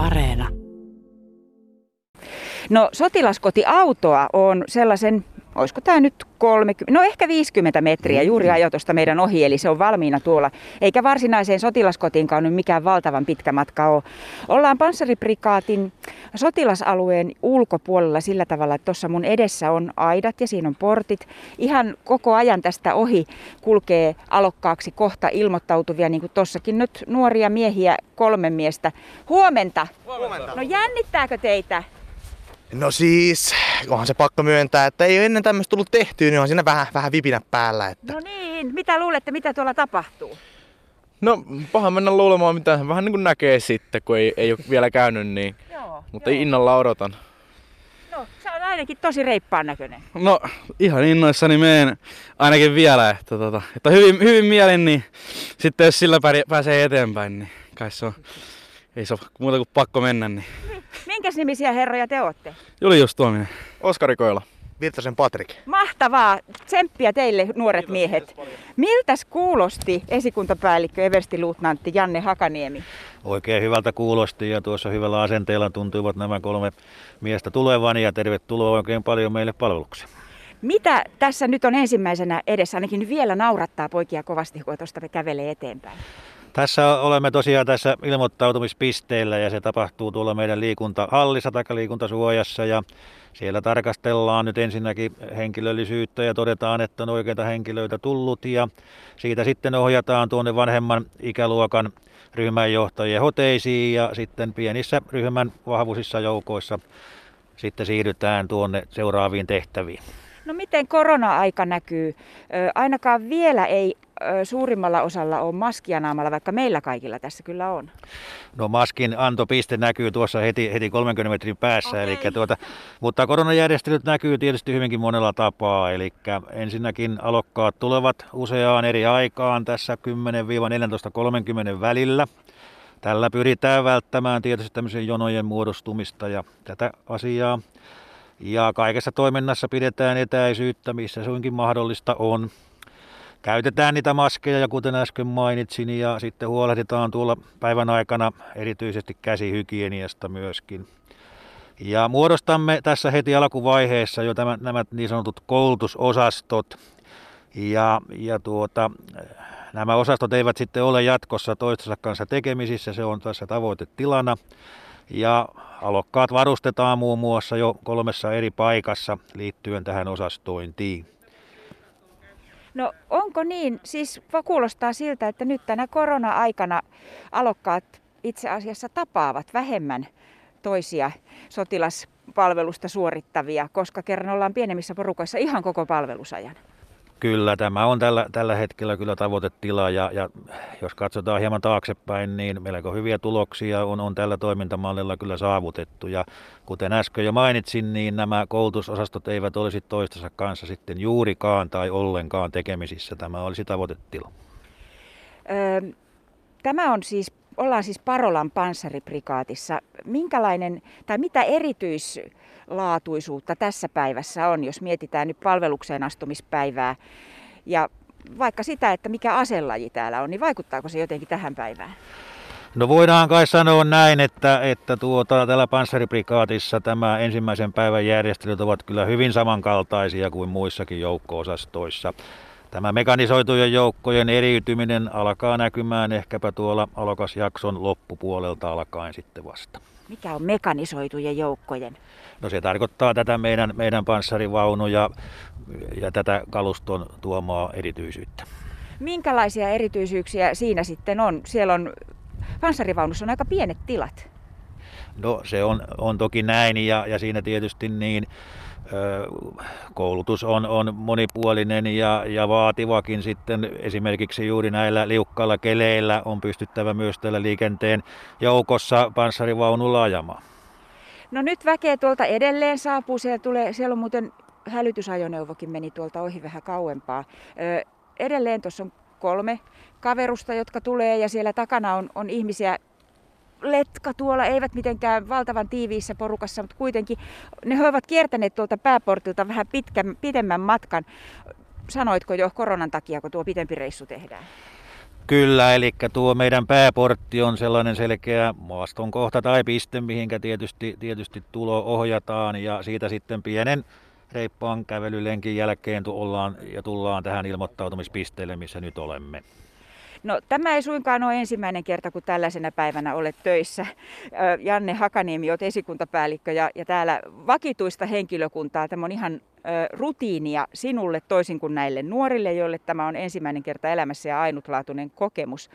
Areena. No sotilaskotiautoa on sellaisen olisiko tämä nyt 30, no ehkä 50 metriä juuri ajoi tuosta meidän ohi, eli se on valmiina tuolla. Eikä varsinaiseen sotilaskotiinkaan nyt mikään valtavan pitkä matka ole. Ollaan panssariprikaatin sotilasalueen ulkopuolella sillä tavalla, että tuossa mun edessä on aidat ja siinä on portit. Ihan koko ajan tästä ohi kulkee alokkaaksi kohta ilmoittautuvia, niin kuin tuossakin nyt nuoria miehiä, kolme miestä. Huomenta! Huomenta. No jännittääkö teitä? No siis, onhan se pakko myöntää, että ei ole ennen tämmöistä tullut tehtyä, niin on siinä vähän, vähän vipinä päällä. Että... No niin, mitä luulette, mitä tuolla tapahtuu? No, paha mennä luulemaan, mitä vähän niin kuin näkee sitten, kun ei, ei ole vielä käynyt niin. Joo, Mutta innolla odotan. No, sä on ainakin tosi reippaan näköinen. No ihan innoissani meen ainakin vielä, että, tota, että hyvin, hyvin mielin, niin sitten jos sillä pääsee eteenpäin, niin kai se on, ei se ole muuta kuin pakko mennä. Niin. Minkäs nimisiä herroja te olette? Julius Tuominen. Oskari Koila. Virtasen Patrik. Mahtavaa! Tsemppiä teille, nuoret miehet. Miltäs kuulosti esikuntapäällikkö everstiluutnantti Janne Hakaniemi? Oikein hyvältä kuulosti ja tuossa hyvällä asenteella tuntuivat nämä kolme miestä tulevan ja tervetuloa oikein paljon meille palvelukseen. Mitä tässä nyt on ensimmäisenä edessä? Ainakin vielä naurattaa poikia kovasti, kun tuosta kävelee eteenpäin. Tässä olemme tosiaan tässä ilmoittautumispisteellä ja se tapahtuu tuolla meidän liikuntahallissa tai liikuntasuojassa ja siellä tarkastellaan nyt ensinnäkin henkilöllisyyttä ja todetaan, että on oikeita henkilöitä tullut ja siitä sitten ohjataan tuonne vanhemman ikäluokan ryhmänjohtajien hoteisiin ja sitten pienissä ryhmän vahvuisissa joukoissa sitten siirrytään tuonne seuraaviin tehtäviin. No miten korona-aika näkyy? Ainakaan vielä ei suurimmalla osalla ole maskia naamalla, vaikka meillä kaikilla tässä kyllä on. No maskin antopiste näkyy tuossa heti, heti 30 metrin päässä, Okei. eli tuota, mutta koronajärjestelyt näkyy tietysti hyvinkin monella tapaa, eli ensinnäkin alokkaat tulevat useaan eri aikaan tässä 10-14.30 välillä. Tällä pyritään välttämään tietysti tämmöisen jonojen muodostumista ja tätä asiaa. Ja kaikessa toiminnassa pidetään etäisyyttä, missä suinkin mahdollista on. Käytetään niitä maskeja, ja kuten äsken mainitsin, ja sitten huolehditaan tuolla päivän aikana erityisesti käsihygieniasta myöskin. Ja muodostamme tässä heti alkuvaiheessa jo tämän, nämä niin sanotut koulutusosastot. Ja, ja tuota, nämä osastot eivät sitten ole jatkossa toistensa kanssa tekemisissä, se on tässä tavoitetilana. Ja alokkaat varustetaan muun muassa jo kolmessa eri paikassa liittyen tähän osastointiin. No onko niin, siis kuulostaa siltä, että nyt tänä korona-aikana alokkaat itse asiassa tapaavat vähemmän toisia sotilaspalvelusta suorittavia, koska kerran ollaan pienemmissä porukoissa ihan koko palvelusajan. Kyllä, tämä on tällä, tällä hetkellä kyllä tavoitetila ja, ja jos katsotaan hieman taaksepäin, niin melko hyviä tuloksia on, on tällä toimintamallilla kyllä saavutettu. Ja kuten äsken jo mainitsin, niin nämä koulutusosastot eivät olisi toistensa kanssa sitten juurikaan tai ollenkaan tekemisissä. Tämä olisi tavoitetila. Öö, tämä on siis, ollaan siis Parolan panssariprikaatissa. Minkälainen tai mitä erityislaatuisuutta tässä päivässä on, jos mietitään nyt palvelukseen astumispäivää ja vaikka sitä, että mikä aselaji täällä on, niin vaikuttaako se jotenkin tähän päivään? No voidaan kai sanoa näin, että, että tuota, täällä panssariprikaatissa tämä ensimmäisen päivän järjestelyt ovat kyllä hyvin samankaltaisia kuin muissakin joukko-osastoissa. Tämä mekanisoitujen joukkojen eriytyminen alkaa näkymään ehkäpä tuolla alokasjakson loppupuolelta alkaen sitten vasta. Mikä on mekanisoitujen joukkojen? No se tarkoittaa tätä meidän, meidän panssarivaunuja ja tätä kaluston tuomaa erityisyyttä. Minkälaisia erityisyyksiä siinä sitten on? Siellä on, panssarivaunussa on aika pienet tilat. No se on, on toki näin ja, ja siinä tietysti niin koulutus on, on monipuolinen ja, ja vaativakin sitten esimerkiksi juuri näillä liukkailla keleillä on pystyttävä myös tällä liikenteen joukossa panssarivaunulla ajamaan. No nyt väkeä tuolta edelleen saapuu. Siellä, tulee, siellä on muuten hälytysajoneuvokin meni tuolta ohi vähän kauempaa. Ö, edelleen tuossa on kolme kaverusta, jotka tulee ja siellä takana on, on ihmisiä letka tuolla, eivät mitenkään valtavan tiiviissä porukassa, mutta kuitenkin ne ovat kiertäneet tuolta pääportilta vähän pitkän, pidemmän matkan. Sanoitko jo koronan takia, kun tuo pitempi reissu tehdään? Kyllä, eli tuo meidän pääportti on sellainen selkeä maaston kohta tai piste, mihinkä tietysti, tietysti tulo ohjataan ja siitä sitten pienen reippaan kävelylenkin jälkeen tullaan ja tullaan tähän ilmoittautumispisteelle, missä nyt olemme. No tämä ei suinkaan ole ensimmäinen kerta, kun tällaisena päivänä olet töissä. Janne Hakaniemi, olet esikuntapäällikkö ja, ja täällä vakituista henkilökuntaa. Tämä on ihan rutiinia sinulle toisin kuin näille nuorille, joille tämä on ensimmäinen kerta elämässä ja ainutlaatuinen kokemus.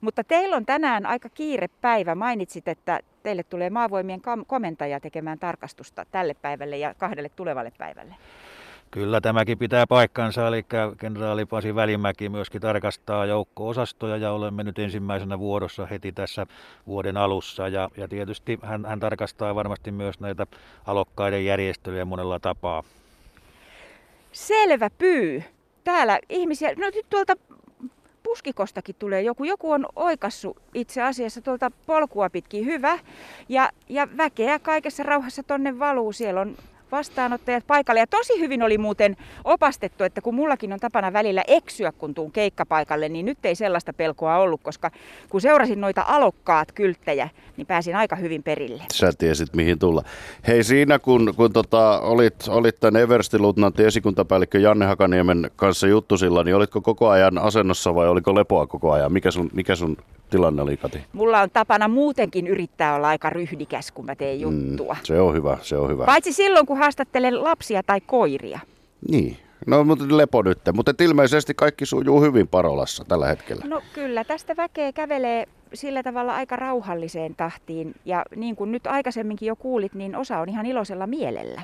Mutta teillä on tänään aika kiire päivä. Mainitsit, että teille tulee maavoimien komentaja tekemään tarkastusta tälle päivälle ja kahdelle tulevalle päivälle. Kyllä tämäkin pitää paikkansa, eli kenraali Pasi Välimäki myöskin tarkastaa joukko-osastoja ja olemme nyt ensimmäisenä vuorossa heti tässä vuoden alussa. Ja, ja tietysti hän, hän tarkastaa varmasti myös näitä alokkaiden järjestelyjä monella tapaa. Selvä pyy. Täällä ihmisiä, no nyt tuolta puskikostakin tulee joku. Joku on oikassu itse asiassa tuolta polkua pitkin hyvä. Ja, ja väkeä kaikessa rauhassa tonne valuu. Siellä on vastaanottajat paikalle. Ja tosi hyvin oli muuten opastettu, että kun mullakin on tapana välillä eksyä, kun tuun keikkapaikalle, niin nyt ei sellaista pelkoa ollut, koska kun seurasin noita alokkaat kylttejä, niin pääsin aika hyvin perille. Sä tiesit mihin tulla. Hei siinä kun, kun tota, olit, olit tämän Eversti-luutnantin esikuntapäällikkö Janne Hakaniemen kanssa juttusilla, niin olitko koko ajan asennossa vai oliko lepoa koko ajan? Mikä sun, mikä sun tilanne oli, Kati? Mulla on tapana muutenkin yrittää olla aika ryhdikäs, kun mä teen juttua. Mm, se on hyvä, se on hyvä. Paitsi silloin, kun haastattelen lapsia tai koiria. Niin. No, mutta lepo nyt. Mutta ilmeisesti kaikki sujuu hyvin Parolassa tällä hetkellä. No kyllä, tästä väkeä kävelee sillä tavalla aika rauhalliseen tahtiin. Ja niin kuin nyt aikaisemminkin jo kuulit, niin osa on ihan iloisella mielellä.